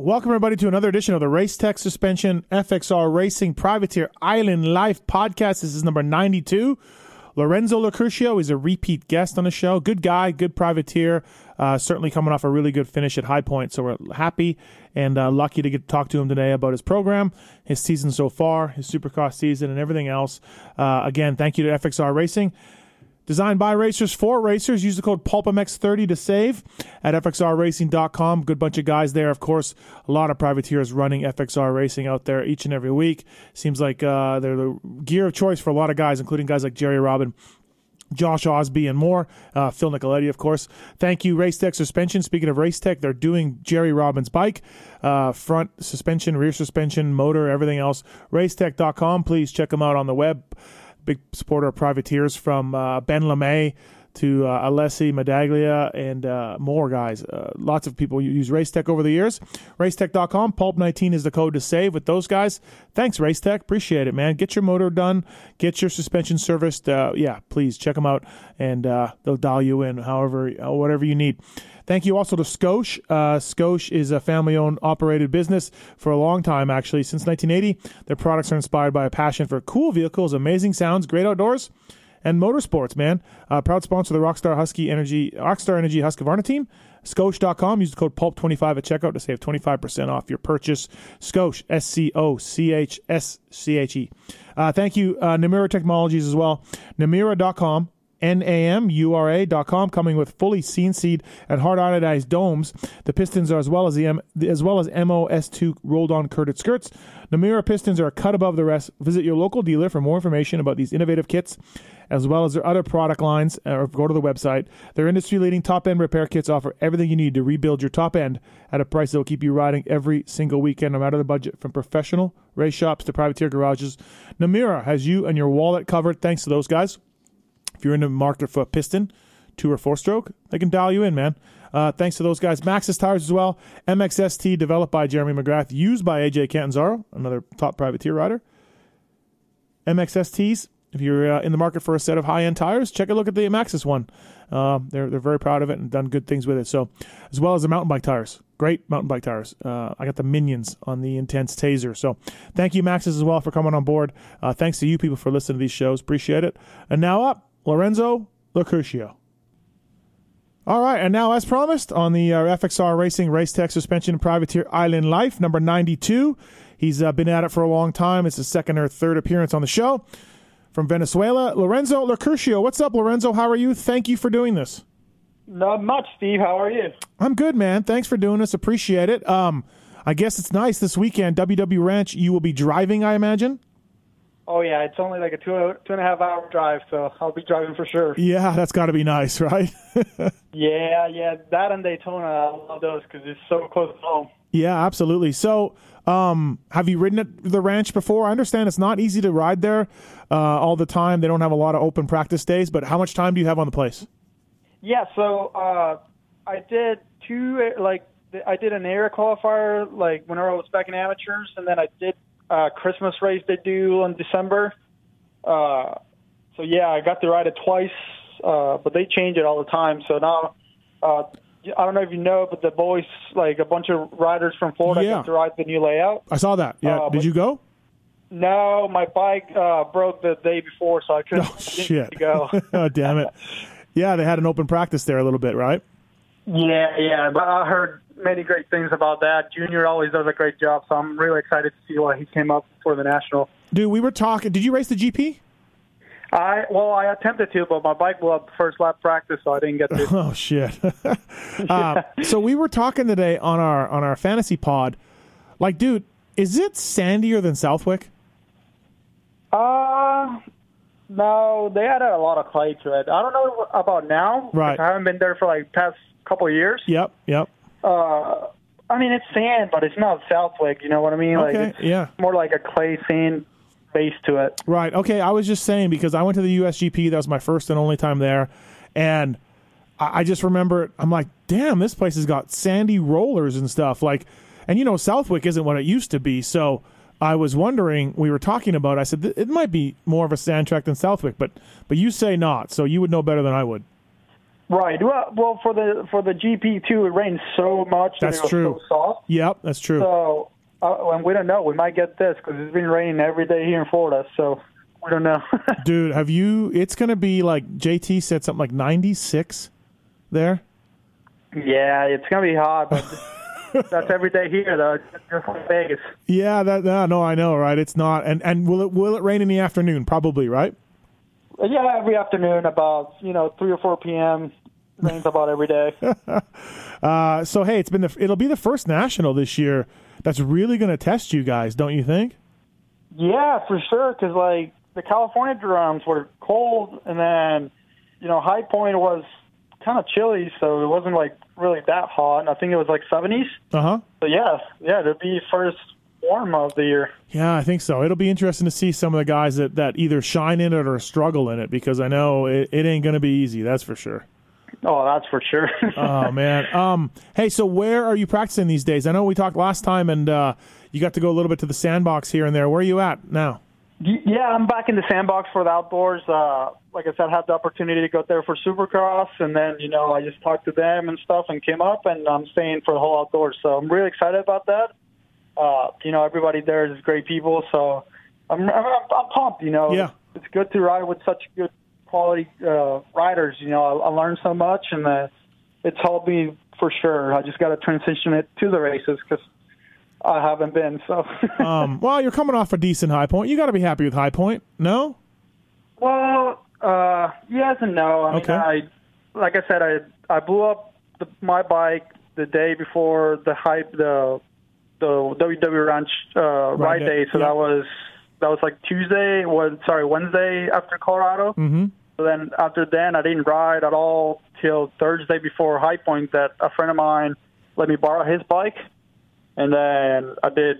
Welcome, everybody, to another edition of the Race Tech Suspension FXR Racing Privateer Island Life podcast. This is number 92. Lorenzo Locurcio is a repeat guest on the show. Good guy, good privateer. Uh, certainly coming off a really good finish at High Point. So we're happy and uh, lucky to get to talk to him today about his program, his season so far, his Supercross season, and everything else. Uh, again, thank you to FXR Racing. Designed by racers for racers. Use the code PulpMX30 to save at FXRRacing.com. Good bunch of guys there. Of course, a lot of privateers running FXR Racing out there each and every week. Seems like uh, they're the gear of choice for a lot of guys, including guys like Jerry Robin. Josh Osby and more. Uh, Phil Nicoletti, of course. Thank you, Race Tech Suspension. Speaking of Race Tech, they're doing Jerry Robin's bike, uh, front suspension, rear suspension, motor, everything else. Racetech.com. Please check them out on the web big supporter of privateers from uh, Ben LaMay to uh, Alessi Medaglia and uh, more guys. Uh, lots of people use Racetech over the years. Racetech.com. Pulp19 is the code to save with those guys. Thanks, Racetech. Appreciate it, man. Get your motor done. Get your suspension serviced. Uh, yeah, please check them out, and uh, they'll dial you in however, uh, whatever you need. Thank you also to Scosche. Uh, Scosche is a family owned, operated business for a long time, actually. Since 1980, their products are inspired by a passion for cool vehicles, amazing sounds, great outdoors, and motorsports, man. Uh, proud sponsor of the Rockstar Husky Energy, Rockstar Energy Husqvarna team. Scosche.com. Use the code PULP25 at checkout to save 25% off your purchase. Scosche, S C O C H S C H E. Uh, thank you, uh, Namura Technologies as well. Namura.com NAMURA.com, coming with fully CNC'd and hard anodized domes. The pistons are as well as the M, as well as MOS2 rolled on curded skirts. Namura pistons are cut above the rest. Visit your local dealer for more information about these innovative kits, as well as their other product lines, or go to the website. Their industry leading top end repair kits offer everything you need to rebuild your top end at a price that will keep you riding every single weekend, no matter the budget. From professional race shops to privateer garages, Namura has you and your wallet covered. Thanks to those guys. If you're in the market for a piston, two or four stroke, they can dial you in, man. Uh, thanks to those guys. Maxxis Tires as well. MXST developed by Jeremy McGrath, used by AJ Catanzaro, another top privateer rider. MXSTs, if you're uh, in the market for a set of high end tires, check a look at the Maxxis one. Uh, they're, they're very proud of it and done good things with it. So, as well as the mountain bike tires. Great mountain bike tires. Uh, I got the Minions on the Intense Tazer. So, thank you, Maxxis, as well, for coming on board. Uh, thanks to you people for listening to these shows. Appreciate it. And now up, Lorenzo Locurcio. All right, and now, as promised, on the uh, FXR Racing Race Tech Suspension Privateer Island Life, number 92. He's uh, been at it for a long time. It's his second or third appearance on the show. From Venezuela, Lorenzo Locurcio. What's up, Lorenzo? How are you? Thank you for doing this. Not much, Steve. How are you? I'm good, man. Thanks for doing this. Appreciate it. Um, I guess it's nice this weekend. WW Ranch, you will be driving, I imagine. Oh yeah, it's only like a two two and a half hour drive, so I'll be driving for sure. Yeah, that's got to be nice, right? yeah, yeah, that and Daytona, I love those because it's so close to home. Yeah, absolutely. So, um, have you ridden at the ranch before? I understand it's not easy to ride there uh, all the time. They don't have a lot of open practice days, but how much time do you have on the place? Yeah, so uh, I did two like I did an air qualifier like when I was back in amateurs, and then I did uh, Christmas race they do in December. Uh, so yeah, I got to ride it twice, uh, but they change it all the time. So now, uh, I don't know if you know, but the boys, like a bunch of riders from Florida, Yeah. got to ride the new layout. I saw that. Yeah. Uh, Did you go? No, my bike uh, broke the day before, so I couldn't, Oh, shit. go. oh, damn it. Yeah, they had an open practice there a little bit, right? Yeah, yeah, but I heard many great things about that. Junior always does a great job, so I'm really excited to see what he came up for the national. Dude, we were talking. Did you race the GP? I well, I attempted to, but my bike blew up the first lap practice, so I didn't get to. Oh shit. uh, so we were talking today on our on our fantasy pod. Like, dude, is it sandier than Southwick? Uh, no, they added a lot of clay to it. I don't know about now. Right. I haven't been there for like past couple of years. Yep, yep. Uh, I mean, it's sand, but it's not Southwick. You know what I mean? Okay, like, it's yeah. more like a clay sand base to it. Right. Okay. I was just saying because I went to the USGP. That was my first and only time there, and I, I just remember I'm like, damn, this place has got sandy rollers and stuff. Like, and you know, Southwick isn't what it used to be. So I was wondering. We were talking about. I said it might be more of a sand track than Southwick, but but you say not. So you would know better than I would. Right. Well, well, for the for the GP too, it rained so much. and That's it was true. So soft. Yep, that's true. So, uh, and we don't know. We might get this because it's been raining every day here in Florida. So we don't know. Dude, have you? It's going to be like JT said something like 96 there. yeah, it's gonna be hot, but that's every day here though. Just like Vegas. Yeah, that no, no, I know, right? It's not. And and will it will it rain in the afternoon? Probably, right? Yeah, every afternoon about you know three or four p.m. Rains about every day. Uh, so hey, it's been the it'll be the first national this year that's really going to test you guys, don't you think? Yeah, for sure. Because like the California drums were cold, and then you know High Point was kind of chilly, so it wasn't like really that hot. And I think it was like 70s. Uh huh. So yeah, yeah, it'll be first warm of the year. Yeah, I think so. It'll be interesting to see some of the guys that, that either shine in it or struggle in it because I know it, it ain't going to be easy. That's for sure. Oh, that's for sure. Oh man. Um. Hey, so where are you practicing these days? I know we talked last time, and uh, you got to go a little bit to the sandbox here and there. Where are you at now? Yeah, I'm back in the sandbox for the outdoors. Uh, like I said, I had the opportunity to go there for Supercross, and then you know I just talked to them and stuff, and came up, and I'm staying for the whole outdoors. So I'm really excited about that. Uh, you know, everybody there is great people, so I'm I'm, I'm pumped. You know, Yeah. it's good to ride with such good quality uh, riders. You know, I, I learned so much, and uh, it's helped me for sure. I just got to transition it to the races because I haven't been. So, Um. Well, you're coming off a decent high point. You got to be happy with high point. No. well, uh, yes and no. I Okay. mean, I like I said, I I blew up the, my bike the day before the hype the the WW Ranch uh, ride day, day. So yeah. that was that was like Tuesday. Was sorry Wednesday after Colorado. Mm-hmm. So then after then, I didn't ride at all till Thursday before High Point. That a friend of mine let me borrow his bike, and then I did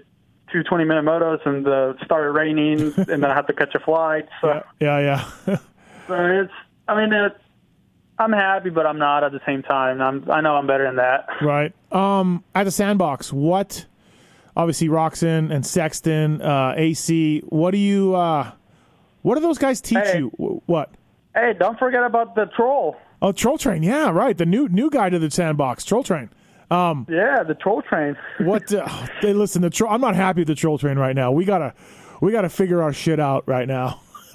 two 20 minute motos, and uh, started raining, and then I had to catch a flight. So, Yeah. Yeah. so it's, I mean, it, I'm happy, but I'm not at the same time. I'm, I know I'm better than that. Right. Um, at the sandbox, what? Obviously, Roczen and Sexton, uh, AC. What do you? Uh, what do those guys teach Hey. you? What? Hey, don't forget about the troll. Oh, Troll Train. Yeah, right. The new new guy to the sandbox, Troll Train. Yeah, the troll train. What? Uh, hey, listen, the troll. I'm not happy with the Troll Train right now. We gotta, we gotta figure our shit out right now.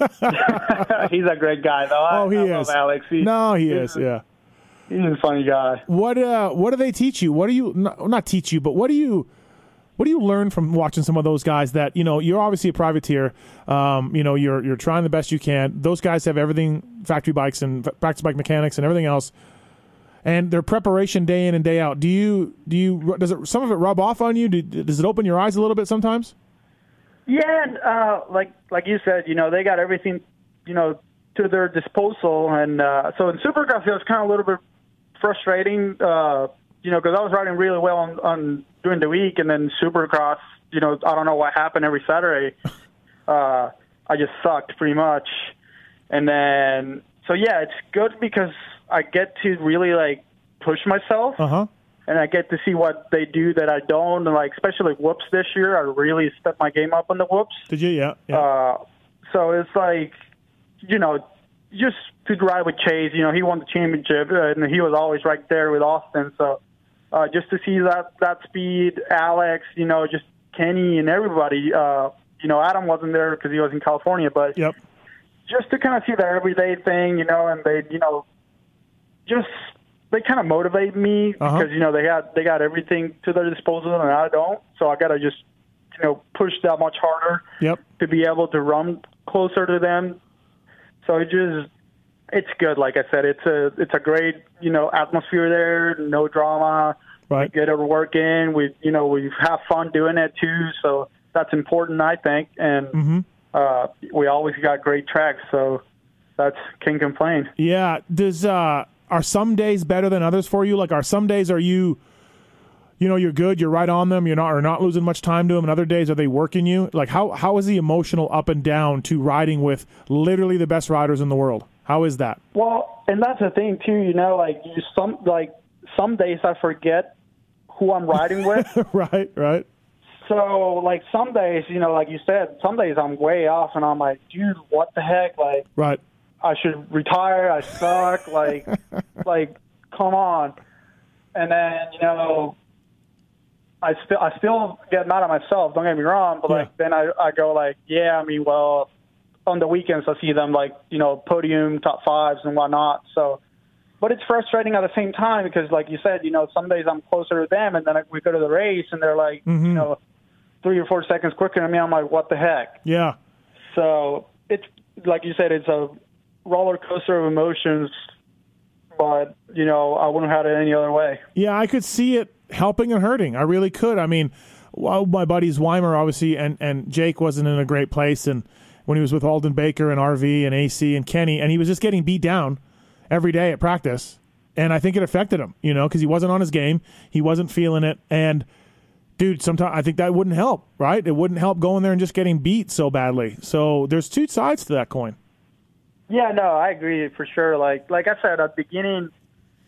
he's a great guy, though. I, Oh, he I is. Alex. He, No, he is. a- Yeah. He's a funny guy. What? Uh, what do they teach you? What do you not, not teach you, but what do you? What do you learn from watching some of those guys that you know you're obviously a privateer um, you know you're you're trying the best you can. Those guys have everything factory bikes and practice bike mechanics and everything else and their preparation day in and day out. Do you do you does it some of it rub off on you? Do, does it open your eyes a little bit sometimes? Yeah, and, uh, like like you said, you know, they got everything, you know, to their disposal, and uh, so in Supercross it was kind of a little bit frustrating, uh, you know, because I was riding really well on, on during the week, and then Supercross, you know, I don't know what happened every Saturday. Uh, I just sucked pretty much, and then so yeah, it's good because I get to really like push myself uh-huh and I get to see what they do that I don't. And like especially whoops this year, I really stepped my game up on the whoops. did you yeah, yeah. Uh, so it's like, you know, just to ride with Chase. You know, he won the championship, uh, and he was always right there with Austin. So uh, just to see that that speed, Alex, you know, just Kenny and everybody. Uh, you know, Adam wasn't there because he was in California, but yep just to kind of see the everyday thing, you know, and they, you know, just they kind of motivate me Uh-huh. because you know they got they got everything to their disposal and I don't, so I got to just you know push that much harder yep to be able to run closer to them. So it just it's good. Like I said, it's a it's a great you know atmosphere there, no drama. Right Get our work in. We you know we have fun doing it too. So that's important, I think. And Mm-hmm. uh, we always got great tracks, so that's can't complain. Yeah. Does uh are some days better than others for you? Like are some days are you you know, you're good, you're right on them, you're not are not losing much time to them, and other days are they working you? Like how how is the emotional up and down to riding with literally the best riders in the world? How is that? Well, and that's the thing too. You know, like you some like some days I forget who I'm riding with. right, right. so like some days, you know, like you said, some days I'm way off, and I'm like, dude, what the heck? Like Right. I should retire. I suck. like, like, come on. And then you know, I still I still get mad at myself. Don't get me wrong, but like then I I go like, yeah. I mean, well, on the weekends I see them like you know podium top fives and whatnot. So, but it's frustrating at the same time because like you said, you know, some days I'm closer to them, and then we go to the race and they're like, Mm-hmm. you know, three or four seconds quicker than me. I'm like, what the heck? Yeah. So it's like you said, it's a roller coaster of emotions. But you know, I wouldn't have had it any other way. Yeah, I could see it helping and hurting. I really could. I mean, well, my buddies Weimer obviously and and Jake wasn't in a great place, and when he was with Aldon Baker and RV and AC and Kenny, and he was just getting beat down every day at practice, and I think it affected him. You know, because he wasn't on his game, he wasn't feeling it, and dude, sometimes I think that wouldn't help. Right? It wouldn't help going there and just getting beat so badly. So there's two sides to that coin. Yeah, no, I agree for sure. Like like I said at the beginning,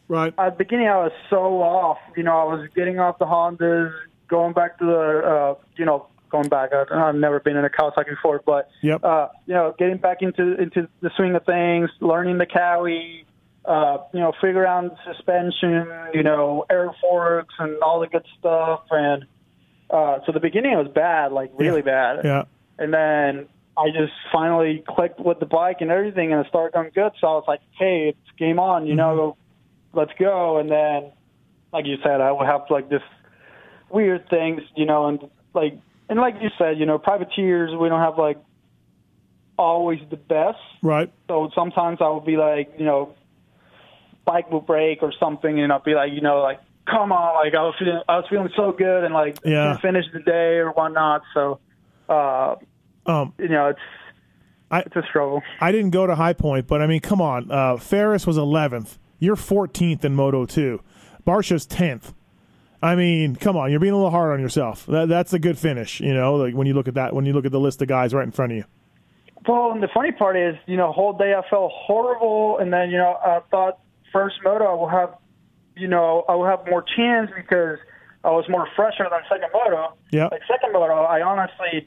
Right. at the beginning I was so off. You know, I was getting off the Hondas, going back to the, uh, you know, going back. I, I've never been in a Kawasaki before, but Yep. uh, you know, getting back into into the swing of things, learning the Cowie, uh, you know, figure out suspension, you know, air forks and all the good stuff. And uh, so the beginning was bad, like really bad. Yeah. And then I just finally clicked with the bike and everything, and it started going good. So I was like, "Hey, it's game on, you know, let's go." And then, like you said, I would have like this weird things, you know, and like and like you said, you know, privateers we don't have like always the best. Right. So sometimes I would be like, you know, bike will break or something, and I'll be like, you know, like, come on, like I was feeling, I was feeling so good, and like Yeah. finish the day or whatnot. So, uh, Um, you know, it's I- it's a struggle. I didn't go to High Point, but I mean, come on. Uh, Ferris was 11th. You're 14th in Moto 2. Barcia's 10th. I mean, come on. You're being a little hard on yourself. That, that's a good finish, you know, like when you look at that, when you look at the list of guys right in front of you. Well, and the funny part is, you know, whole day I felt horrible, and then you know I thought first moto I will have, you know, I will have more chance because I was more fresher than second moto. Yeah. Like second moto, I honestly,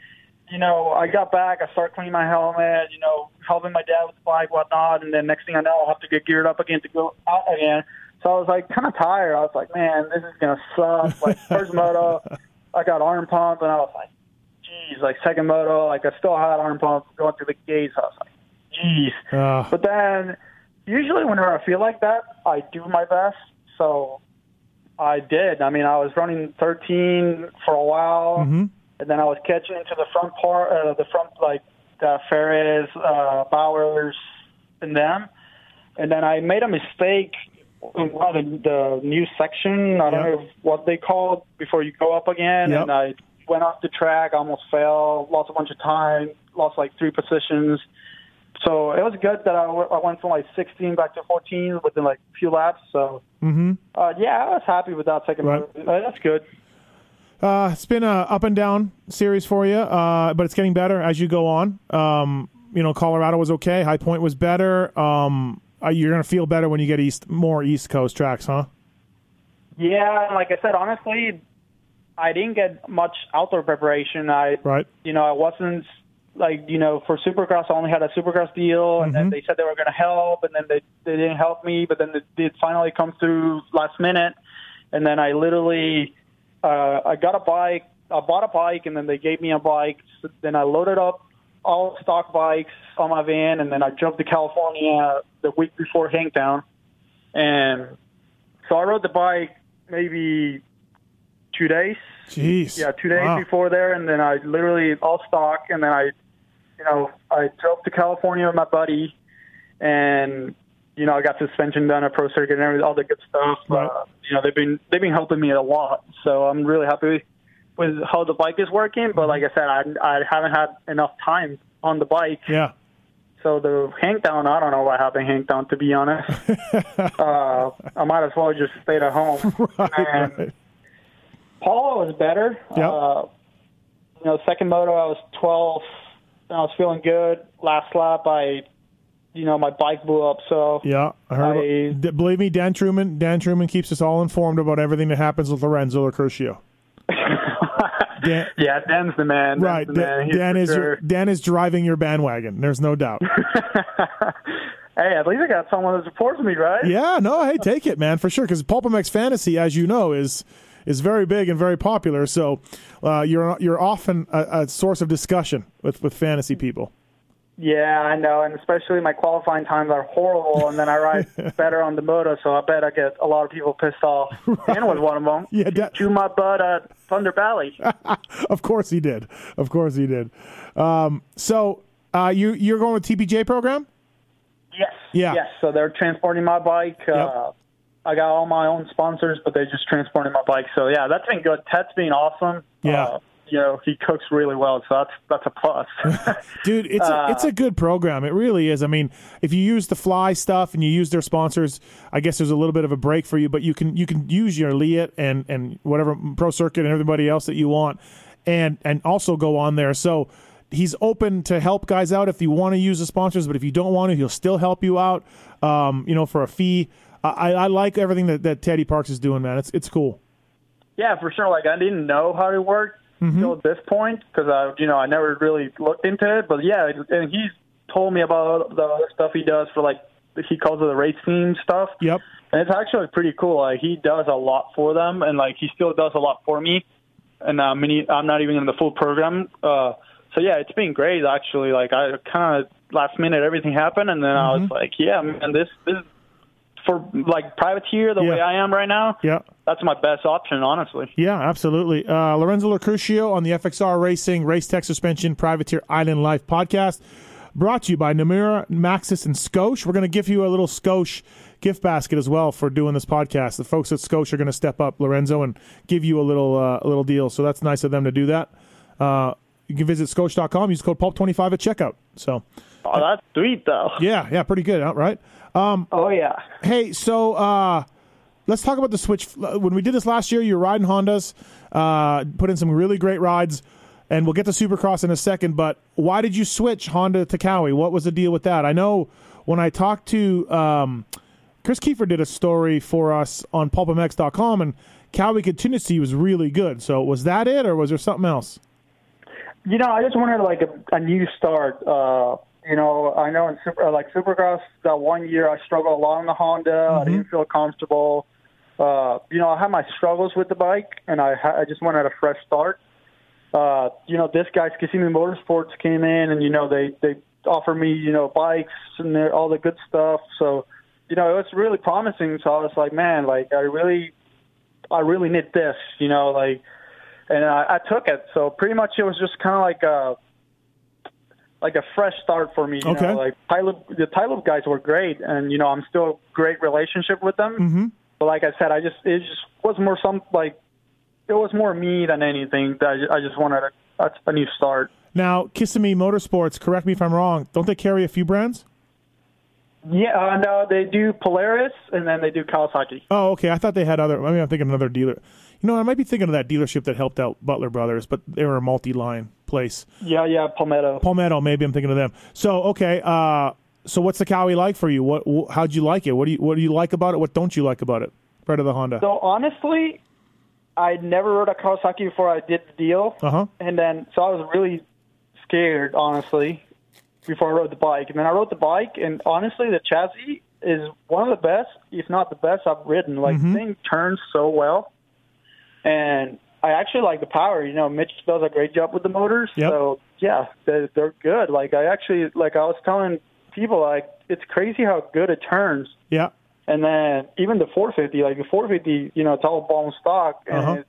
you know, I got back, I started cleaning my helmet, you know, helping my dad with the bike, whatnot, and then next thing I know, I'll have to get geared up again to go out again. So I was like kind of tired. I was like, man, this is gonna suck. Like first moto, I got arm pump, and I was like, geez, like second moto, like I still had arm pump going through the gates. I was like, geez. Uh, But then, usually whenever I feel like that, I do my best. So I did. I mean, I was running 13 for a while, mhm. and then I was catching into the front part, uh, the front like uh, Ferris, uh, Bowers, and them. And then I made a mistake in one of the, the new section. I don't Yep. know what they called before you go up again. Yep. And I went off the track, almost fell, lost a bunch of time, lost like three positions. So it was good that I went from like 16 back to 14 within like a few laps. So Mhm. uh, yeah, I was happy with that second. Right. Uh, that's good. Uh, it's been a up and down series for you, uh, but it's getting better as you go on. Um, you know, Colorado was okay. High Point was better. Um, uh, you're gonna feel better when you get east, more East Coast tracks, huh? Yeah, and like I said, honestly, I didn't get much outdoor preparation. I, Right. you know, I wasn't like, you know, for Supercross, I only had a Supercross deal, and Mhm. then they said they were going to help, and then they they didn't help me, but then they did finally come through last minute, and then I literally, uh, I got a bike, I bought a bike, and then they gave me a bike. So then I loaded up all stock bikes on my van, and then I drove to California the week before Hangtown, and so I rode the bike maybe two days. Jeez. Yeah, two days Wow. before there, and then I literally all stock, and then I, you know, I drove to California with my buddy, and you know, I got suspension done at Pro Circuit and everything, all the good stuff. Right. Uh, you know, they've been they've been helping me a lot, so I'm really happy with how the bike is working. But like I said, I I haven't had enough time on the bike, Yeah. so the Hangtown, I don't know what happened Hangtown to be honest. uh, I might as well just stayed at home. right, And right. Pala was better. Yep. Uh, you know, second moto I was 12th, and I was feeling good. Last lap, I, you know, my bike blew up. So Yeah, I heard. I- about- believe me, Dan Truman. Dan Truman keeps us all informed about everything that happens with Lorenzo Locurcio. Dan, yeah, Dan's the man. Dan's right, the Dan, man. Dan is sure. Dan is driving your bandwagon. There's no doubt. Hey, at least I got someone that supports me, right? Yeah, no, hey, take it, man, for sure. Because PulpMX Fantasy, as you know, is is very big and very popular. So uh, you're you're often a, a source of discussion with with fantasy people. Yeah, I know, and especially my qualifying times are horrible, and then I ride better on the moto, so I bet I get a lot of people pissed off. Dan was one of them. Yeah, da- chew my butt at Thunder Valley. of course he did. Of course he did. Um, so uh, you you're going with TPJ program? Yes. Yeah. Yes. So they're transporting my bike. Yep. Uh, I got all my own sponsors, but they're just transporting my bike. So yeah, that's been good. Ted's been awesome. Yeah. Uh, you know, he cooks really well, so that's that's a plus. Dude, it's a, it's a good program. It really is. I mean, if you use the Fly stuff and you use their sponsors, I guess there's a little bit of a break for you. But you can you can use your Leatt and and whatever Pro Circuit and everybody else that you want, and and also go on there. So he's open to help guys out if you want to use the sponsors, but if you don't want to, he'll still help you out. Um, you know, for a fee. I, I like everything that, that Teddy Parks is doing, man. It's it's cool. yeah, for sure. Like I didn't know how it worked Mm-hmm. until this point because I, you know, I never really looked into it. But yeah, and he's told me about the other stuff he does for like he calls it the race team stuff. Yep. And it's actually pretty cool. Like he does a lot for them, and like he still does a lot for me. And uh, many, I'm not even in the full program. Uh, so yeah, it's been great actually. Like I kind of last minute everything happened, and then I Mm-hmm. was like, yeah, man, this this for like privateer the Yeah. way I am right now. Yeah. That's my best option, honestly. Yeah, absolutely. Uh, Lorenzo Locurcio on the FXR Racing Race Tech Suspension Privateer Island Life podcast, brought to you by Namura, Maxxis, and Scosche. We're going to give you a little Scosche gift basket as well for doing this podcast. The folks at Scosche are going to step up, Lorenzo, and give you a little uh, a little deal. So that's nice of them to do that. Uh, you can visit Scosche.com, use code PULP25 at checkout. So, Oh, that's sweet though. yeah, yeah, pretty good, right? Um, Oh yeah. Hey, so uh, let's talk about the switch. When we did this last year, you were riding Hondas, uh, put in some really great rides, and we'll get to Supercross in a second. But why did you switch Honda to Cowie? What was the deal with that? I know when I talked to um, Chris Kiefer, did a story for us on PulpMX.com, and Cowie Contingency was really good. So was that it, or was there something else? You know, I just wanted like a, a new start. Uh, you know, I know in super like Supercross that one year I struggled a lot on the Honda. I didn't feel comfortable. Uh, you know, I had my struggles with the bike, and I ha- I just wanted a fresh start. Uh, you know, this guy's Kissimmee Motorsports came in, and you know they they offered me you know bikes and all the good stuff. So, you know, it was really promising. So I was like, man, like I really, I really need this. You know, like and I, I took it. So pretty much it was just kind of like a like a fresh start for me. You Okay. know, like Tyler, the Tyler guys were great, and you know I'm still a great relationship with them. Mm-hmm. But like I said, I just it just was more some like it was more me than anything. That I just, I just wanted a, a, a new start. Now, Kissimmee Motorsports, correct me if I'm wrong, don't they carry a few brands? Yeah, uh, no, they do Polaris and then they do Kawasaki. Oh, okay. I thought they had other. I mean, I'm thinking another dealer. You know, I might be thinking of that dealership that helped out Butler Brothers, but they were a multi-line place. Yeah, yeah, Palmetto. Palmetto, maybe I'm thinking of them. So, okay. Uh, so what's the Cowie like for you? What? Wh- how'd you like it? What do you What do you like about it? What don't you like about it? Right of the Honda. So honestly, I never rode a Kawasaki before I did the deal. Uh huh. And then, so I was really scared, honestly, before I rode the bike. And then I rode the bike, and honestly, the chassis is one of the best, if not the best, I've ridden. Like, Mm-hmm. the thing turns so well. And I actually like the power. You know, Mitch does a great job with the motors. Yep. So, yeah, they're, they're good. Like, I actually, like, I was telling people, like, it's crazy how good it turns. Yeah. And then even the 450, like the 450, you know, it's all bone stock, and Uh-huh. it,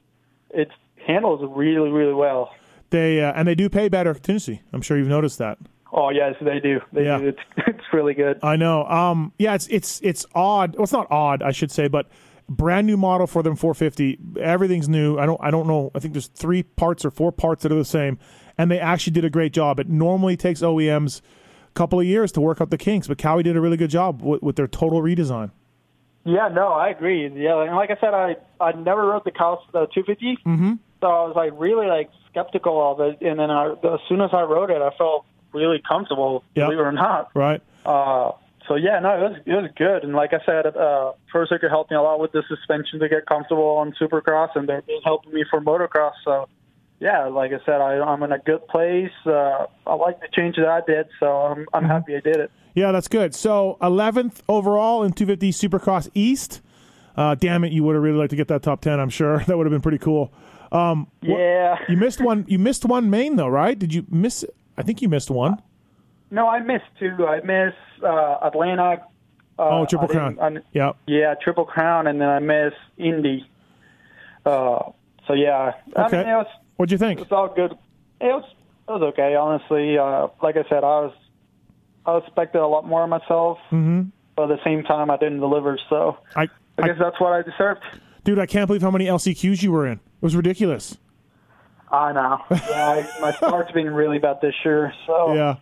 it handles really, really well. They uh, and they do pay better contingency. I'm sure you've noticed that. Oh yes, they do. They Yeah. do. It's it's really good. I know. Um, yeah, it's it's it's odd. Well, it's not odd, I should say, but brand new model for them 450. Everything's new. I don't I don't know. I think there's three parts or four parts that are the same, and they actually did a great job. It normally takes OEMs a couple of years to work out the kinks, but Cowie did a really good job with, with their total redesign. Yeah, no, I agree. Yeah, and like I said, I I never rode the Kawas the 250, Mm-hmm. so I was like really like skeptical of it. And then I, as soon as I rode it, I felt really comfortable. Yeah. Believe it or not. Right. Uh, so yeah, no, it was it was good. And like I said, uh, Pro Circuit helped me a lot with the suspension to get comfortable on Supercross, and they're helping me for motocross. So yeah, like I said, I, I'm in a good place. Uh, I like the change that I did, so I'm I'm Mm-hmm. happy I did it. Yeah, that's good. So 11th overall in 250 Supercross East. Uh, damn it, you would have really liked to get that top 10. I'm sure that would have been pretty cool. Um, what- Yeah. you missed one. You missed one main though, right? Did you miss? I think you missed one. No, I missed two. I missed uh, Atlanta. Uh, Oh, Triple Crown. I- Yeah. yeah, Triple Crown, and then I missed Indy. Uh, so yeah, I Okay. mean, was What'd you think? it's all good. It was it was okay, honestly. Uh, like I said, I was I expected a lot more of myself, mm-hmm. but at the same time, I didn't deliver. So I, I I guess that's what I deserved. dude, I can't believe how many LCQs you were in. It was ridiculous. I know. Yeah, I, my start's been really bad this year. So Yeah.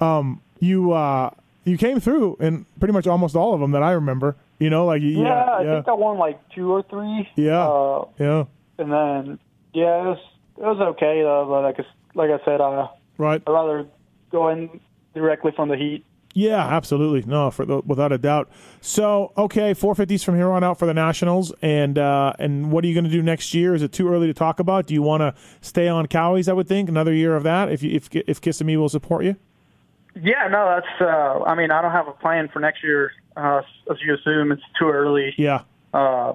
Um, you uh, you came through in pretty much almost all of them that I remember. You know, like yeah, yeah, I yeah, think I won like two or three. Yeah. Uh, yeah. and then yeah, it was it was okay though. But like I, like I said, uh, Right. I'd rather go in directly from the heat. Yeah, absolutely. No, for the, without a doubt. So, okay, 450s from here on out for the Nationals, and uh, and what are you going to do next year? Is it too early to talk about? Do you want to stay on Cowies? I would think another year of that if you, if if Kissimmee will support you. Yeah, no, that's. Uh, I mean, I don't have a plan for next year. Uh, as you assume, it's too early. Yeah, Uh,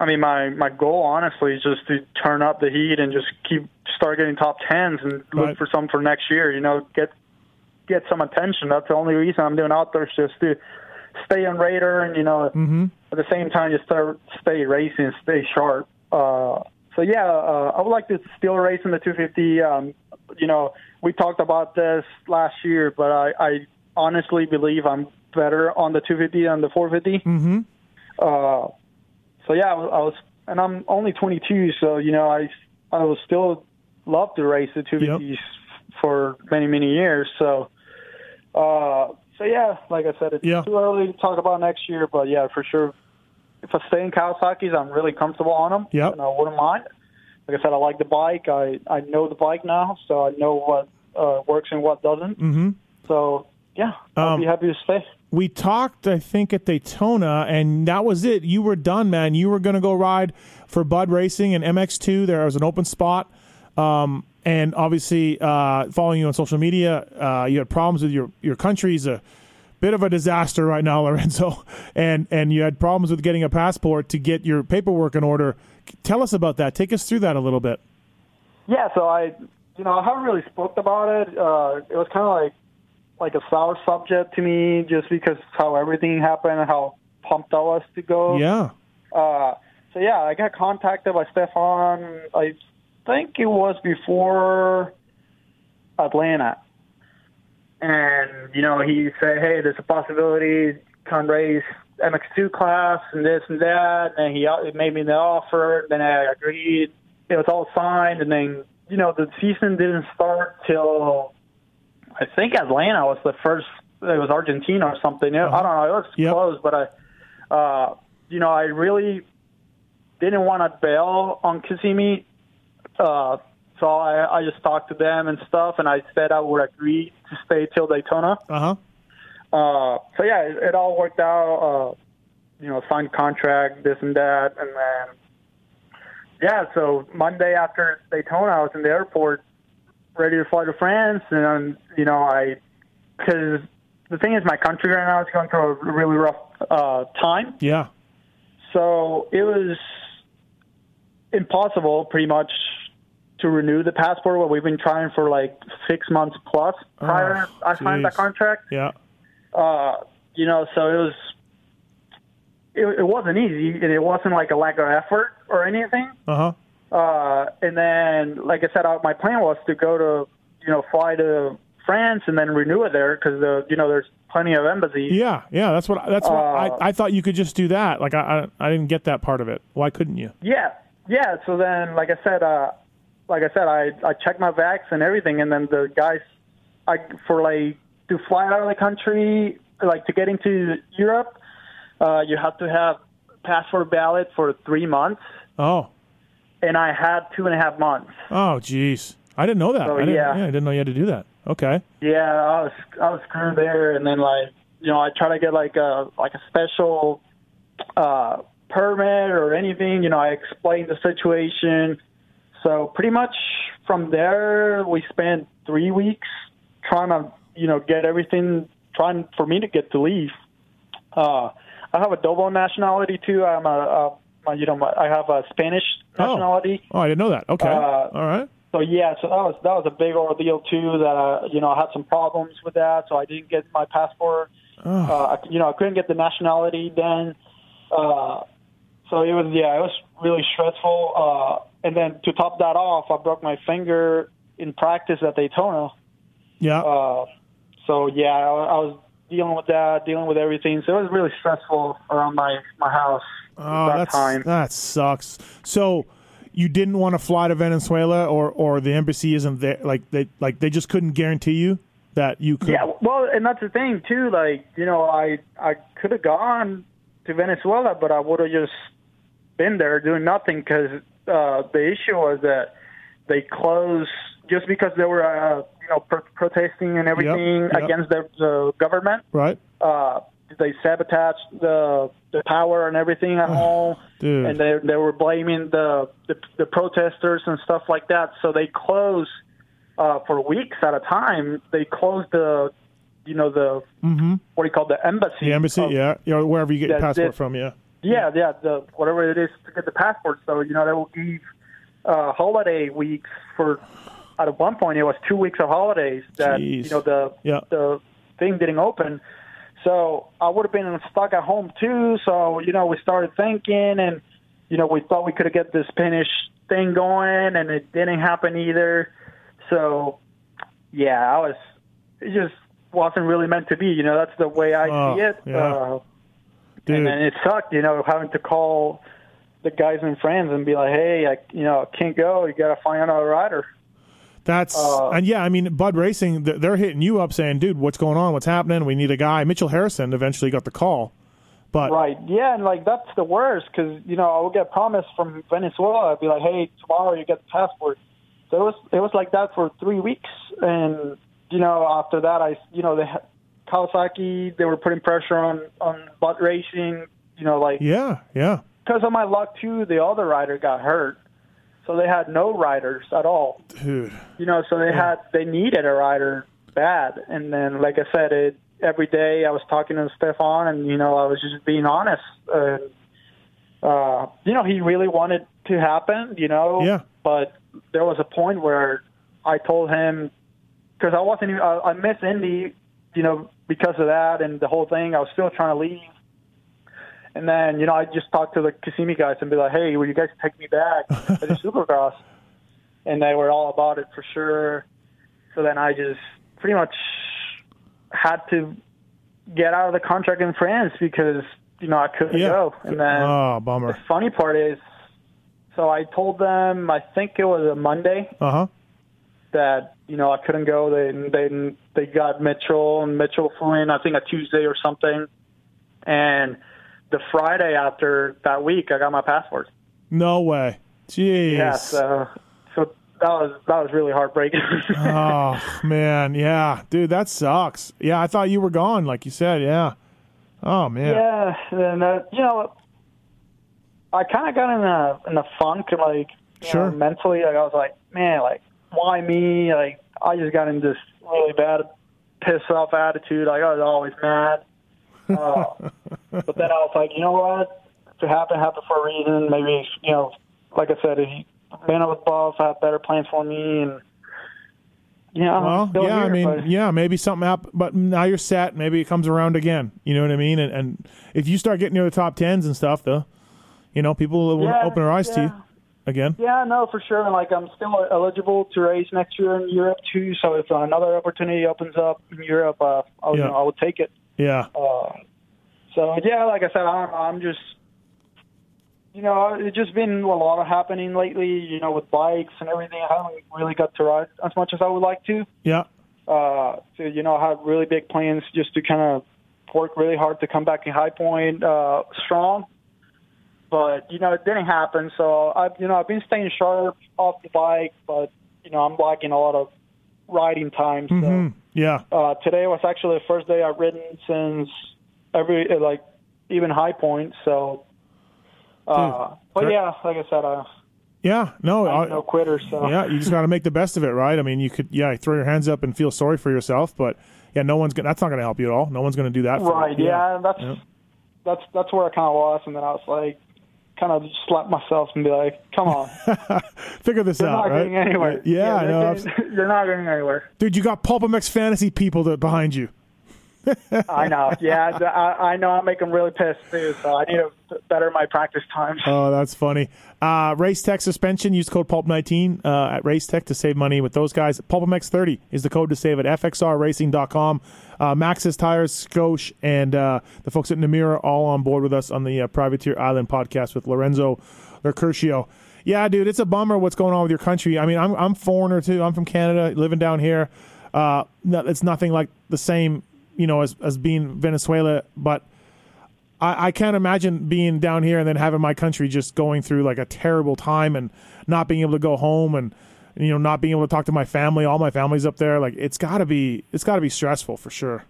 I mean, my my goal honestly is just to turn up the heat and just keep start getting top tens and look Right. for some for next year. You know, get get some attention. That's the only reason I'm doing outdoors, just to stay on radar and you know, at the same time, just start stay racing, stay sharp. Uh, so yeah, uh, I would like to still race in the 250. Um, you know, we talked about this last year, but I, I honestly believe I'm better on the 250 than the 450. Mm-hmm. Uh, so yeah, I was, I was, and I'm only 22, so you know, I I will still love to race the 250s for many many years. So, uh, so yeah, like I said, it's Yeah. too early to talk about next year, but yeah, for sure. If I stay in Kawasaki's, I'm really comfortable on them. Yep. and I wouldn't mind. Like I said, I like the bike. I I know the bike now, so I know what uh, works and what doesn't. Mm-hmm. So yeah, I'll Um, be happy to stay. We talked, I think, at Daytona, and that was it. You were done, man. You were going to go ride for Bud Racing and MX2. There was an open spot. Um, and obviously, uh, following you on social media, uh, you had problems with your, your country's a bit of a disaster right now, Lorenzo. And, and you had problems with getting a passport to get your paperwork in order. Tell us about that. Take us through that a little bit. Yeah, so I, you know, I haven't really spoke about it. Uh, it was kind of like like a sour subject to me, just because how everything happened and how pumped I was to go. Yeah. Uh, so yeah, I got contacted by Stefan. I think it was before Atlanta, and you know he said, "Hey, there's a possibility can race MX2 class and this and that." And he he made me the offer. And then I agreed. It was all signed, and then you know the season didn't start till I think Atlanta was the first. It was Argentina or something. I don't know. It was Yep. close, but I, uh, you know, I really didn't want to bail on Kissimmee. Uh, so I, I just talked to them and stuff, and I said I would agree to stay till Daytona. Uh huh. Uh, so yeah, it, it all worked out. Uh, you know, signed contract, this and that, and then yeah. So Monday after Daytona, I was in the airport, ready to fly to France, and you know, I because the thing is, my country right now is going through a really rough uh, time. Yeah. So it was impossible, pretty much, to renew the passport. What we've been trying for like six months plus prior Oh, I signed that contract. Yeah. Uh, you know, so it was. It, it wasn't easy, and it wasn't like a lack of effort or anything. Uh huh. Uh, and then, like I said, uh, my plan was to go to, you know, fly to France and then renew it there because the, you know, there's plenty of embassies. Yeah, yeah, that's what that's what Uh, I, I thought you could just do that. Like I, I I didn't get that part of it. Why couldn't you? Yeah, yeah. So then, like I said, uh, like I said, I I checked my vax and everything, and then the guys, I for like to fly out of the country, like to get into Europe, uh, you have to have passport valid for three months, Oh, and I had two and a half months. oh, jeez, I didn't know that. So, I didn't, yeah. I didn't know you had to do that. Okay. Yeah, I was I was screwed there, and then like you know I try to get like a like a special uh, permit or anything. You know, I explained the situation. So pretty much from there, we spent three weeks trying to, you know, get everything, trying for me to get to leave. Uh, I have a double nationality too. I'm a, a you know, my, I have a Spanish nationality. Oh, I didn't know that. Okay. Uh, All right. So yeah, so that was that was a big ordeal too. That uh, you know, I had some problems with that, so I didn't get my passport. Uh, I- you know, I couldn't get the nationality then. Uh, so it was yeah, it was really stressful. Uh, and then to top that off, I broke my finger in practice at Daytona. Yeah. Uh, so yeah, I, I was dealing with that, dealing with everything. So it was really stressful around my my house oh, that time. that sucks. So you didn't want to fly to Venezuela, or or the embassy isn't there? Like they like they just couldn't guarantee you that you could. Yeah, well, and that's the thing too. Like, you know, I I could have gone to Venezuela, but I would have just been there doing nothing because uh, the issue was that they closed just because they were, uh, you know, pro- protesting and everything yep. against the, the government. Right. Uh, they sabotaged the the power and everything at home, dude. and they they were blaming the, the the protesters and stuff like that. So they closed uh, for weeks at a time. They closed the you know the what do you call it, the embassy? Mm-hmm. The embassy, of- yeah, yeah, wherever you get your passport from, yeah. Yeah, yeah, the whatever it is to get the passport. So you know they will give uh, holiday weeks for. At one point, it was two weeks of holidays that Jeez. you know the Yeah. the thing didn't open. So I would have been stuck at home too. So you know we started thinking, and you know we thought we could have get this Spanish thing going, and it didn't happen either. So yeah, I was it just wasn't really meant to be. You know that's the way I Oh, see it. yeah. Uh, Dude. and then it sucked, you know, having to call the guys and friends and be like, "Hey, I, you know, I can't go. You got to find another rider." That's Uh, and yeah, I mean, Bud Racing, th- they're hitting you up saying, "Dude, what's going on? What's happening? We need a guy." Mitchell Harrison eventually got the call, but Right? Yeah, and like that's the worst because you know I would get promised from Venezuela. I'd be like, "Hey, tomorrow you get the passport." So it was it was like that for three weeks, and you know after that, I you know they had Kawasaki they were putting pressure on on Bud Racing. You know, like yeah, yeah, because of my luck too, the other rider got hurt, so they had no riders at all. dude, you know, so they had they needed a rider bad, and then like I said, it every day I was talking to Stefan, and you know I was just being honest. Uh, uh, you know, he really wanted to happen, you know, Yeah. but there was a point where I told him because I wasn't, even, I, I missed Indy, you know, because of that and the whole thing. I was still trying to leave. And then, you know, I just talked to the Kissimmee guys and be like, hey, will you guys take me back to the Supercross? And they were all about it for sure. So then I just pretty much had to get out of the contract in France because, you know, I couldn't yeah. go. And then oh, bummer. the funny part is, so I told them, I think it was a Monday, Uh huh. that you know I couldn't go. They they they got Mitchell and Mitchell flew in I think a Tuesday or something, and the Friday after that week I got my passport. No way. Jeez. Yeah, so so that was that was really heartbreaking. oh man, yeah, dude, that sucks. Yeah, I thought you were gone, like you said. Yeah. Oh man. yeah, and uh, you know I kind of got in a in a funk like Sure. know, mentally. Like I was like, man, like why me? Like I just got in this really bad pissed off attitude. Like I was always mad. Uh, but then I was like, you know what? If it happened, happened for a reason. Maybe you know, like I said, if he man up with Buff, have better plans for me, and you know, Well, yeah, I mean, but- yeah, maybe something happened, but now you're set. Maybe it comes around again. You know what I mean? And, and if you start getting near the top tens and stuff, though, you know, people will Yeah, open their eyes to you yeah. Again. Yeah, no, for sure. And like, I'm still eligible to race next year in Europe too. So if another opportunity opens up in Europe, uh, I, would, Yeah. you know, I would take it. Yeah. Uh, so yeah, like I said, I'm, I'm just, you know, it's just been a lot of happening lately. You know, with bikes and everything. I haven't really got to ride as much as I would like to. Yeah. Uh, so you know, I have really big plans just to kind of work really hard to come back in High Point uh, strong. But you know, it didn't happen. So I've you know, I've been staying sharp off the bike, but you know, I'm lacking a lot of riding time. So hmm Yeah. uh, today was actually the first day I've ridden since every like even High Point. So, uh, Dude, but yeah, like I said, uh, Yeah, no, I'm no quitter. So yeah, you just got to make the best of it, right? I mean, you could yeah throw your hands up and feel sorry for yourself, but yeah, no one's gonna, that's not going to help you at all. No one's going to do that. For right? you. Yeah, that's yeah. that's that's where I kind of was, and then I was like, kind of slap myself and be like, "Come on, figure this you're out." Not right? getting anywhere. Yeah, yeah no, you're not getting anywhere, dude. You got PulpMX fantasy people that behind you. I know. Yeah, I, I know. I make them really pissed too. So I need to better my practice times. Oh, that's funny. Uh, Race Tech suspension. Use code Pulp19 uh, at Race Tech to save money with those guys. PulpMX30 is the code to save at FXRRacing.com. Uh, Maxxis Tires, Scosche, and uh, the folks at Namura all on board with us on the uh, Privateer Island podcast with Lorenzo Locurcio. Yeah, dude, it's a bummer what's going on with your country. I mean, I'm I'm foreigner too. I'm from Canada, living down here. Uh, it's nothing like the same you know, as as being Venezuela, but I, I can't imagine being down here and then having my country just going through like a terrible time and not being able to go home and you know not being able to talk to my family. All my family's up there. Like it's got to be it's got to be stressful for sure.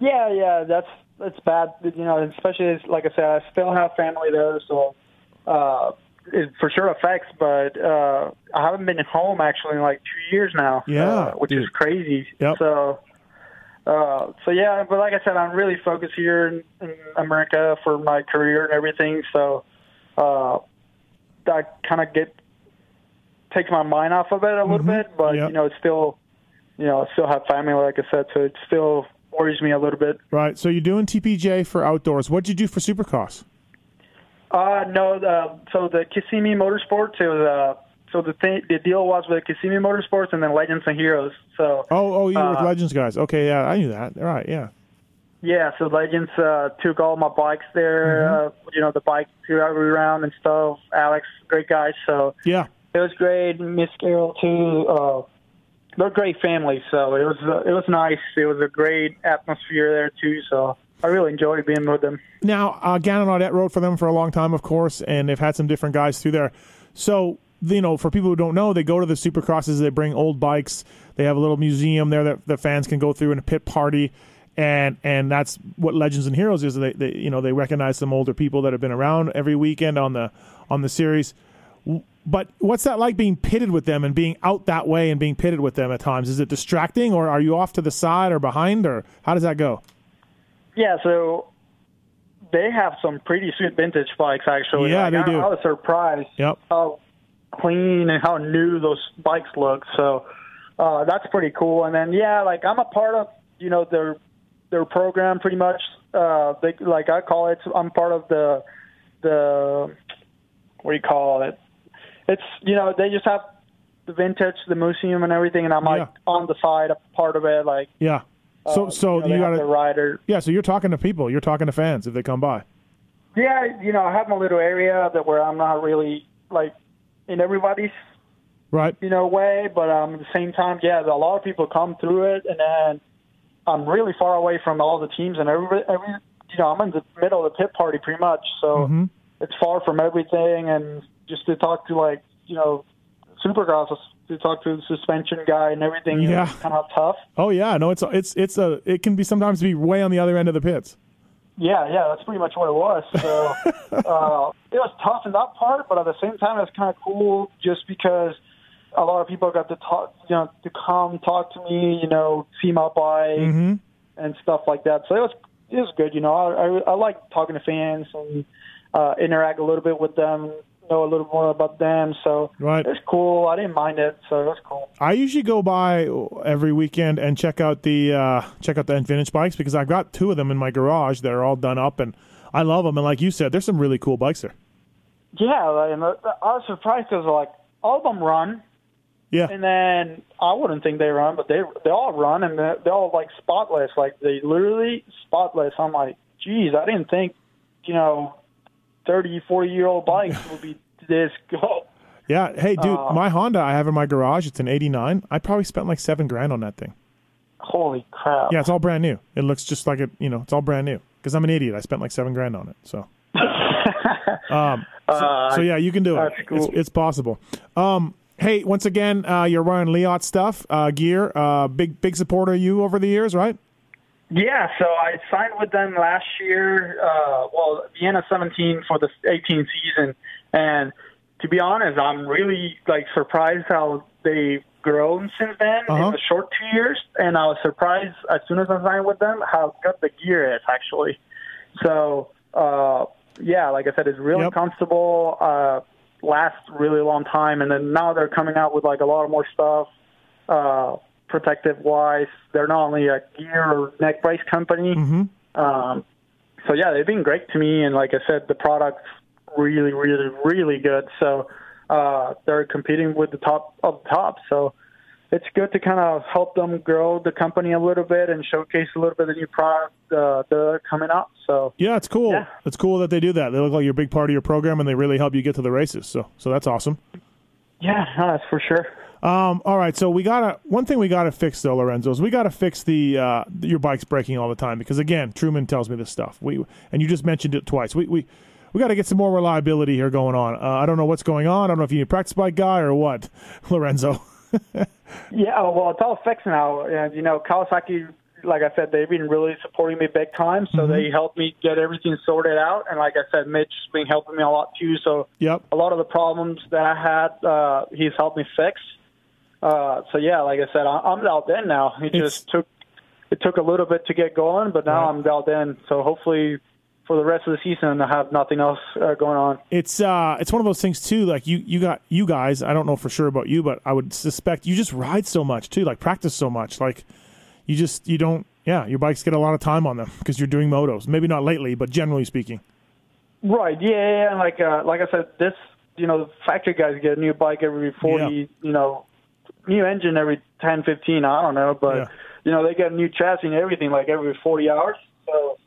Yeah, yeah, that's that's bad. You know, especially like I said, I still have family there, so uh, it for sure affects. But uh, I haven't been home actually in like two years now. Yeah, uh, which dude. is crazy. Yep. So uh, so yeah, but like I said, I'm really focused here in, in America for my career and everything. So uh, I kind of get takes my mind off of it a little mm-hmm. bit, but yep. you know, it's still, you know, I still have family, like I said, so it still worries me a little bit. Right. So you're doing TPJ for outdoors. What did you do for Supercross? Uh, no, uh, so the Kissimmee Motorsports, it was uh, so the thing, the deal was with Kissimmee Motorsports and then Legends and Heroes. So oh, oh, you were uh, with Legends guys. Okay, yeah, I knew that. All right, yeah. Yeah, so Legends uh, took all my bikes there. Mm-hmm. Uh, you know, the bike through every round and stuff. Alex, great guy. So yeah, it was great. Miss Carol too. Uh, they're a great family. So it was uh, it was nice. It was a great atmosphere there too. So I really enjoyed being with them. Now, uh, Gannon Audette wrote for them for a long time, of course, and they've had some different guys through there. So you know, for people who don't know, they go to the supercrosses. They bring old bikes. They have a little museum there that the fans can go through in a pit party, and and that's what Legends and Heroes is. They, they you know they recognize some older people that have been around every weekend on the on the series. But what's that like being pitted with them and being out that way and being pitted with them at times? Is it distracting, or are you off to the side or behind, or how does that go? Yeah, so they have some pretty sweet vintage bikes actually. Yeah, like, they I, do. I was surprised. Yep. How clean and how new those bikes look. So uh, that's pretty cool. And then yeah, like I'm a part of you know their their program pretty much. Uh, they like I call it. I'm part of the the what do you call it? It's you know they just have the vintage, the museum, and everything, and I'm like Yeah. on the side, a part of it. Like Yeah. So uh, so you, know, you got to rider. yeah. So you're talking to people. You're talking to fans if they come by. Yeah, you know I have my little area that where I'm not really like in everybody's Right. you know, way. But um, at the same time, yeah, a lot of people come through it, and then I'm really far away from all the teams, and every, every you know, I'm in the middle of the pit party pretty much, so Mhm. it's far from everything, and just to talk to like you know, Supercross to talk to the suspension guy and everything, Yeah. kind of tough. Oh yeah. No, it's it's it's a it can be sometimes be way on the other end of the pits. Yeah, yeah, that's pretty much what it was. So uh, it was tough in that part, but at the same time, it's kind of cool just because a lot of people got to talk, you know, to come talk to me, you know, see my bike Mm-hmm. and stuff like that. So it was it was good, you know. I I, I like talking to fans and uh, interact a little bit with them, know a little more about them. So Right. it's cool. I didn't mind it, so was cool. I usually go by every weekend and check out the uh, check out the vintage bikes because I've got two of them in my garage that are all done up and I love them. And like you said, there's some really cool bikes there. Yeah, and I I was surprised because like all of them run. Yeah. And then I wouldn't think they run, but they they all run and they're, they're all like spotless, like they literally spotless. I'm like, geez, I didn't think, you know, 30, 40 year old bikes will be this good. Yeah. Hey, dude, Uh, my Honda I have in my garage. It's an '89. I probably spent like seven grand on that thing. Holy crap! Yeah, it's all brand new. It looks just like it. You know, it's all brand new. Because I'm an idiot. I spent like seven grand on it. So. um. So, Uh, so yeah, you can do it. cool. It's, it's possible. Um. Hey, once again, uh, you're wearing Leatt stuff, uh, gear. Uh, big big supporter of you over the years, right? Yeah, so I signed with them last year. Uh, well, Vienna 17 for the 18 season, and to be honest, I'm really like surprised how they've grown since then Uh-huh. in the short two years, and I was surprised as soon as I signed with them how good the gear is actually. So uh, yeah, like I said, it's really Yep. comfortable. Uh, lasts really long time, and then now they're coming out with like a lot of more stuff. Uh, protective wise, they're not only a gear or neck brace company. Mm-hmm. Um, so yeah, they've been great to me, and like I said, the product's really, really, really good. So uh, they're competing with the top of the top. So it's good to kind of help them grow the company a little bit and showcase a little bit of the new product uh, that are coming up. So Yeah, it's cool. Yeah. It's cool that they do that. They look like you're a big part of your program, and they really help you get to the races. So, so that's awesome. yeah, that's for sure. Um, all right, so we gotta one thing we gotta fix though, Lorenzo, is we gotta fix the uh, your bike's breaking all the time because again, Truman tells me this stuff. We and you just mentioned it twice. We we we got to get some more reliability here going on. Uh, I don't know what's going on. I don't know if you need a practice bike guy or what, Lorenzo. Yeah, oh, well, it's all fixed now. And, you know, Kawasaki, like I said, they've been really supporting me big time. So they helped me get everything sorted out. And like I said, Mitch's been helping me a lot too. So Yep. a lot of the problems that I had, uh, he's helped me fix. Uh, so yeah, like I said, I- I'm dialed in now. It It's- just took it took a little bit to get going, but now Right. I'm dialed in. So hopefully, for the rest of the season, I have nothing else uh, going on. It's uh, it's one of those things too. Like you, you got you guys. I don't know for sure about you, but I would suspect you just ride so much too. Like practice so much. Like you just you don't. Yeah, your bikes get a lot of time on them because you're doing motos. Maybe not lately, but generally speaking. Right. Yeah. yeah, yeah. Like uh, like I said, this you know the factory guys get a new bike every forty. You know, new engine every 10, 15, I don't know, but Yeah. you know they get new chassis and everything like every forty hours. So,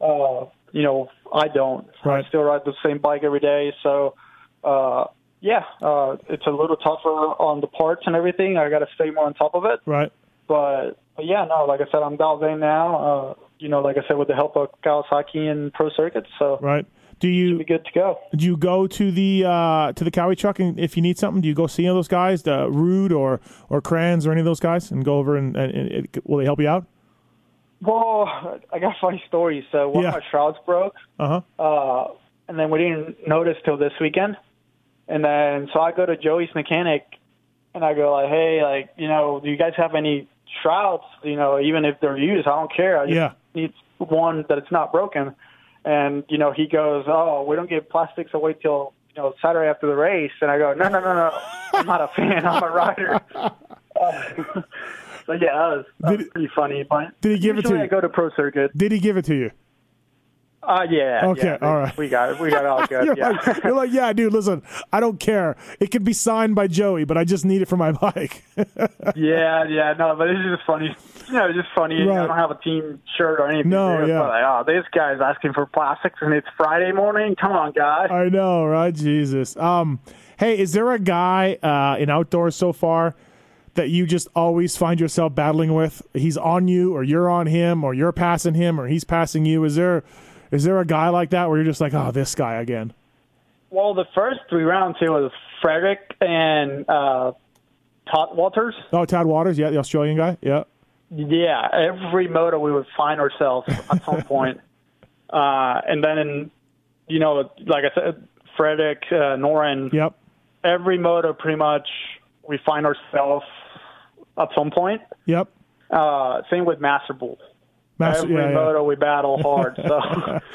uh, you know, I don't. Right. I still ride the same bike every day. So, uh, yeah, uh, it's a little tougher on the parts and everything. I got to stay more on top of it. Right. But, but yeah, no, like I said, I'm dialed in now. Uh, you know, like I said, with the help of Kawasaki and Pro Circuits, so Right. Do you be good to go. do you go to the uh, to the Kawi truck and if you need something? Do you go see any of those guys, the Rude or or Kranz or any of those guys, and go over and, and, and will they help you out? Well, I got a funny story. So one Yeah. of my shrouds broke, Uh huh. uh, and then we didn't notice till this weekend. And then so I go to Joey's mechanic, and I go like, "Hey, like, you know, do you guys have any shrouds? You know, even if they're used, I don't care. I just Yeah. need one that it's not broken." And you know, he goes, "Oh, we don't give plastics away till you know Saturday after the race." And I go, "No, no, no, no, I'm not a fan. I'm a rider." So yeah, that was, that was pretty funny. But did he give it to you? I go to Pro Circuit. Did he give it to you? Uh, yeah. Okay, yeah, all right. We got it. We got it all good. You're, yeah. like, you're like, yeah, dude. Listen, I don't care. It could be signed by Joey, but I just need it for my bike. yeah, yeah. No, but it's just funny. You know, it's just funny. Right. I don't have a team shirt or anything. No, It's yeah. Like, oh, this guy's asking for plastics, and it's Friday morning. Come on, guys. I know, right? Jesus. Um, hey, is there a guy uh, in outdoors so far that you just always find yourself battling with? He's on you, or you're on him, or you're passing him, or he's passing you. Is there, is there a guy like that where you're just like, oh, this guy again? Well, the first three rounds it was Fredrik and uh, Todd Walters. Oh, Todd Waters, yeah, the Australian guy, yeah. Yeah, every moto we would find ourselves at some point. Uh, and then, in, you know, like I said, Fredrik, uh, Noren, Yep. every moto pretty much we find ourselves at some point. Yep. Uh, same with Master Bull. Master, every yeah, yeah. moto we battle hard. So,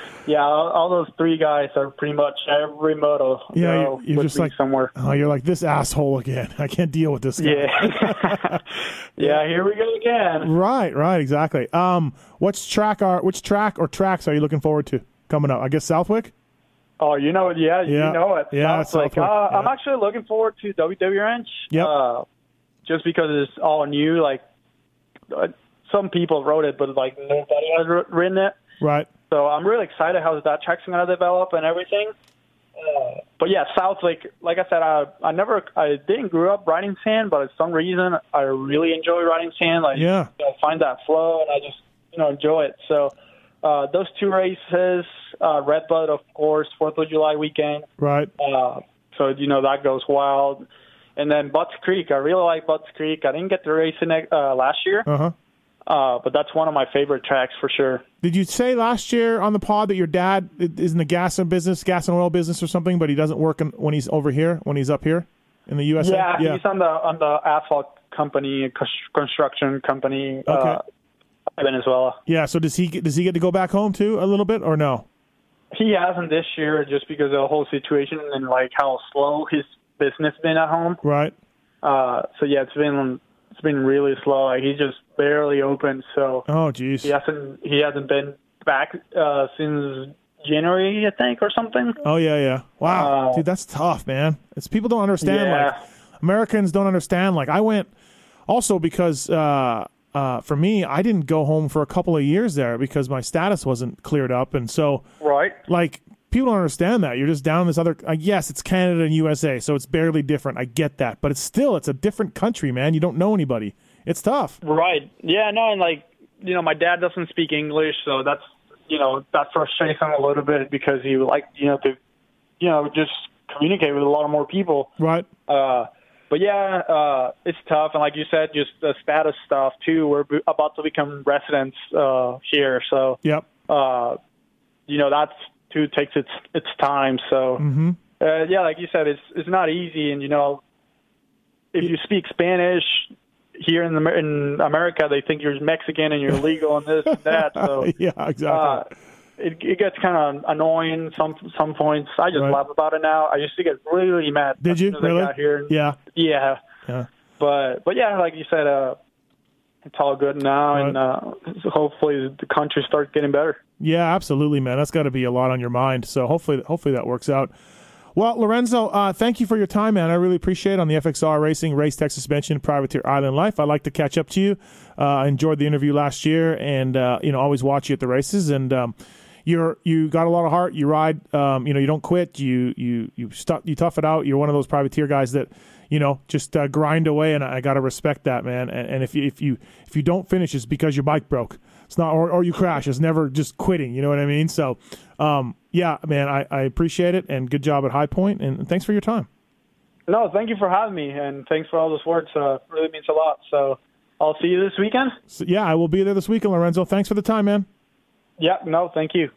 yeah, all, all those three guys are pretty much every moto. Yeah, you're- you're just like- somewhere. Oh, you're like this asshole again. I can't deal with this guy. Yeah, yeah. Here we go again. Right, right, exactly. Um, which track are which track or tracks are you looking forward to coming up? I guess Southwick. Oh, you know it. Yeah, Yeah. you know it. Yeah, like, Southwick, uh, I'm actually looking forward to WW Ranch. Yep. Uh, just because it's all new. Like, uh, some people wrote it, but like nobody has written it. Right. So I'm really excited how that track's going to develop and everything. Uh, but yeah, Southwick, like I said, I I never I didn't grow up riding sand, but for some reason I really enjoy riding sand. Like Yeah. you know, find that flow and I just you know enjoy it. So uh, those two races, uh, Red Redbud of course, Fourth of July weekend. Right. Uh, so you know that goes wild. And then Budds Creek, I really like Budds Creek. I didn't get to race in it uh, last year. Uh huh. Uh, but that's one of my favorite tracks for sure. Did you say last year on the pod that your dad is in the gas and business, gas and oil business or something, but he doesn't work in, when he's over here, when he's up here in the USA? Yeah, he's on the on the asphalt company, construction company, uh, Okay. uh, Venezuela. Yeah. So does he get, does he get to go back home too a little bit or no? He hasn't this year just because of the whole situation and like how slow his business been at home. Right. Uh, so yeah, it's been it's been really slow. Like he's just barely open, so Oh, geez. he hasn't he hasn't been back uh, since January, I think, or something. Oh yeah, yeah. Wow, Uh, dude, that's tough, man. It's people don't understand. Yeah. Like Americans don't understand. Like I went also because uh, uh, for me, I didn't go home for a couple of years there because my status wasn't cleared up, and so Right. like people don't understand that you're just down in this other. Uh, yes, it's Canada and USA, so it's barely different. I get that, but it's still it's a different country, man. You don't know anybody. It's tough. Right. Yeah. No, and like you know, my dad doesn't speak English, so that's you know that frustrates him a little bit because he would like you know to you know just communicate with a lot of more people. Right. Uh, but yeah, uh, it's tough, and like you said, just the status stuff too. We're b- about to become residents uh, here, so Yep. uh, you know that's too takes its its time. So Mm-hmm. uh, yeah, like you said, it's it's not easy, and you know, if you speak Spanish here in, the, in America, they think you're Mexican and you're illegal and this and that. So yeah, exactly. uh, it, it gets kind of annoying some some points. I just Right. laugh about it now. I used to get really mad. Did you as I really? got here. Yeah. Yeah, Yeah. but but yeah, like you said, uh, it's all good now, and uh, hopefully the country starts getting better. Yeah, absolutely, man. That's got to be a lot on your mind. So hopefully, hopefully that works out. Well, Lorenzo, uh, thank you for your time, man. I really appreciate it on the FXR Racing Race Tech Suspension Privateer Island Life. I'd like to catch up to you. Uh, I enjoyed the interview last year, and uh, you know, always watch you at the races. And um, you're you got a lot of heart. You ride. Um, you know, you don't quit. You you you stu- you tough it out. You're one of those privateer guys that you know just uh, grind away, and I got to respect that, man. And, and if you if you if you don't finish, it's because your bike broke. It's not, or, or you crash. It's never just quitting. You know what I mean? So, um, yeah, man, I, I appreciate it, and good job at High Point, and thanks for your time. No, thank you for having me, and thanks for all this work. Uh, really means a lot. So I'll see you this weekend. So, yeah, I will be there this weekend, Lorenzo. Thanks for the time, man. Yeah, no, thank you.